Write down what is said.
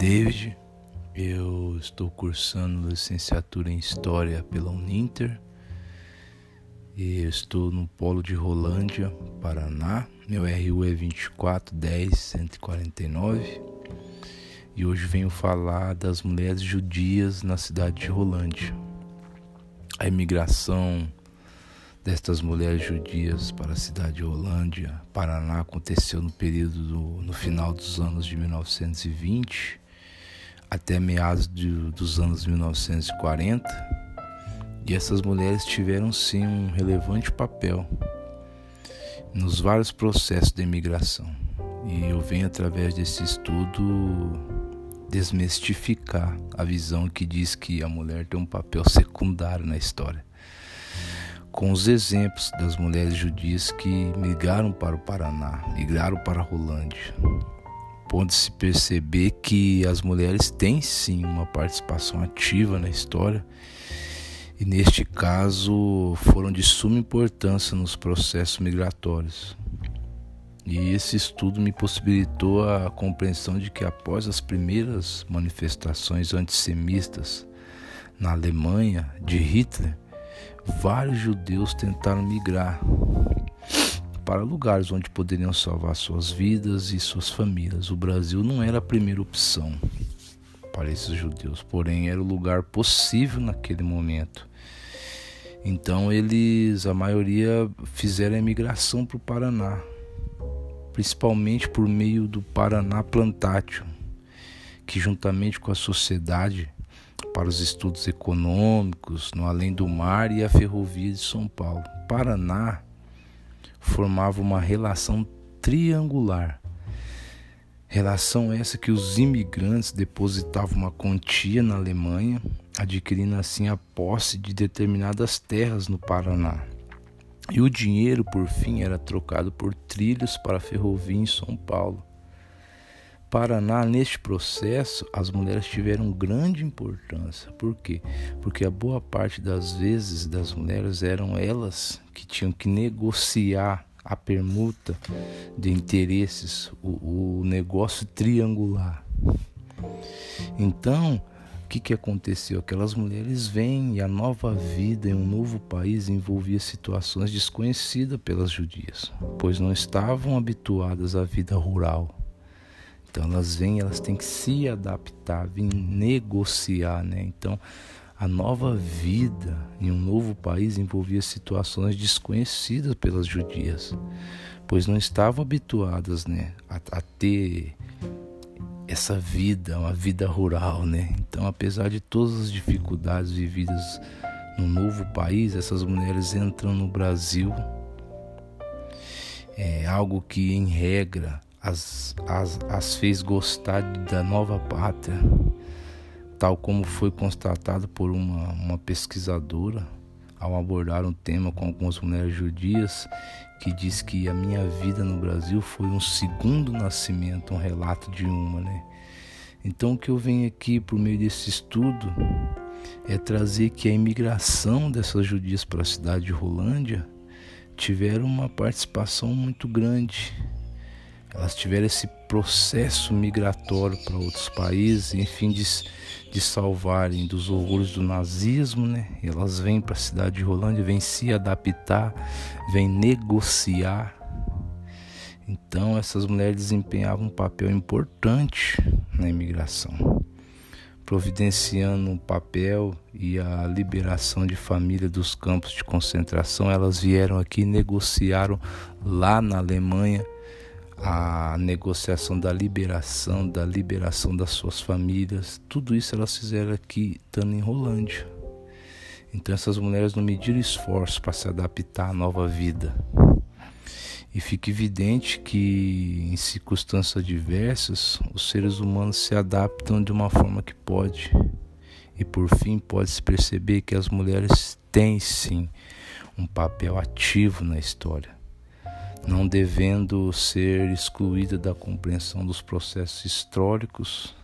David, eu estou cursando licenciatura em História pela Uninter e estou no Polo de Rolândia, Paraná. Meu RU é 2410149 e hoje venho falar das mulheres judias na cidade de Rolândia. A imigração destas mulheres judias para a cidade de Rolândia, Paraná, aconteceu no período do, no final dos anos de 1920 até meados de, dos anos 1940. E essas mulheres tiveram sim um relevante papel nos vários processos de imigração. E eu venho através desse estudo desmistificar a visão que diz que a mulher tem um papel secundário na história com os exemplos das mulheres judias que migraram para o Paraná, migraram para a Rolândia. Pode-se perceber que as mulheres têm sim uma participação ativa na história e, neste caso, foram de suma importância nos processos migratórios. E esse estudo me possibilitou a compreensão de que, após as primeiras manifestações antissemistas na Alemanha de Hitler, vários judeus tentaram migrar para lugares onde poderiam salvar suas vidas e suas famílias. O Brasil não era a primeira opção para esses judeus, porém era o lugar possível naquele momento. Então eles, a maioria, fizeram a imigração para o Paraná, principalmente por meio do Paraná Plantation, que juntamente com a sociedade para os estudos econômicos no além do mar e a ferrovia de São Paulo. Paraná formava uma relação triangular. Relação essa que os imigrantes depositavam uma quantia na Alemanha, adquirindo assim a posse de determinadas terras no Paraná. E o dinheiro, por fim, era trocado por trilhos para a ferrovia em São Paulo. Paraná, neste processo, as mulheres tiveram grande importância. Por quê? Porque a boa parte das vezes das mulheres eram elas tinham que negociar a permuta de interesses, o, o negócio triangular. Então, o que, que aconteceu? Aquelas mulheres vêm e a nova vida em um novo país envolvia situações desconhecidas pelas judias, pois não estavam habituadas à vida rural então elas vêm, elas têm que se adaptar, vir negociar, né? Então a nova vida em um novo país envolvia situações desconhecidas pelas judias, pois não estavam habituadas, né, a, a ter essa vida, uma vida rural, né? Então, apesar de todas as dificuldades vividas no novo país, essas mulheres entram no Brasil é algo que em regra as, as, as fez gostar da nova pátria, tal como foi constatado por uma, uma pesquisadora ao abordar um tema com algumas mulheres judias, que diz que a minha vida no Brasil foi um segundo nascimento, um relato de uma, né? Então o que eu venho aqui por meio desse estudo é trazer que a imigração dessas judias para a cidade de Rolândia tiveram uma participação muito grande elas tiveram esse processo migratório para outros países, enfim, de, de salvarem dos horrores do nazismo, né? Elas vêm para a cidade de Rolândia, vêm se adaptar, vêm negociar. Então, essas mulheres desempenhavam um papel importante na imigração, providenciando um papel e a liberação de família dos campos de concentração. Elas vieram aqui e negociaram lá na Alemanha a negociação da liberação, da liberação das suas famílias, tudo isso elas fizeram aqui, estando em Rolândia. Então essas mulheres não mediram esforço para se adaptar à nova vida. E fica evidente que em circunstâncias diversas os seres humanos se adaptam de uma forma que pode. E por fim pode-se perceber que as mulheres têm sim um papel ativo na história não devendo ser excluída da compreensão dos processos históricos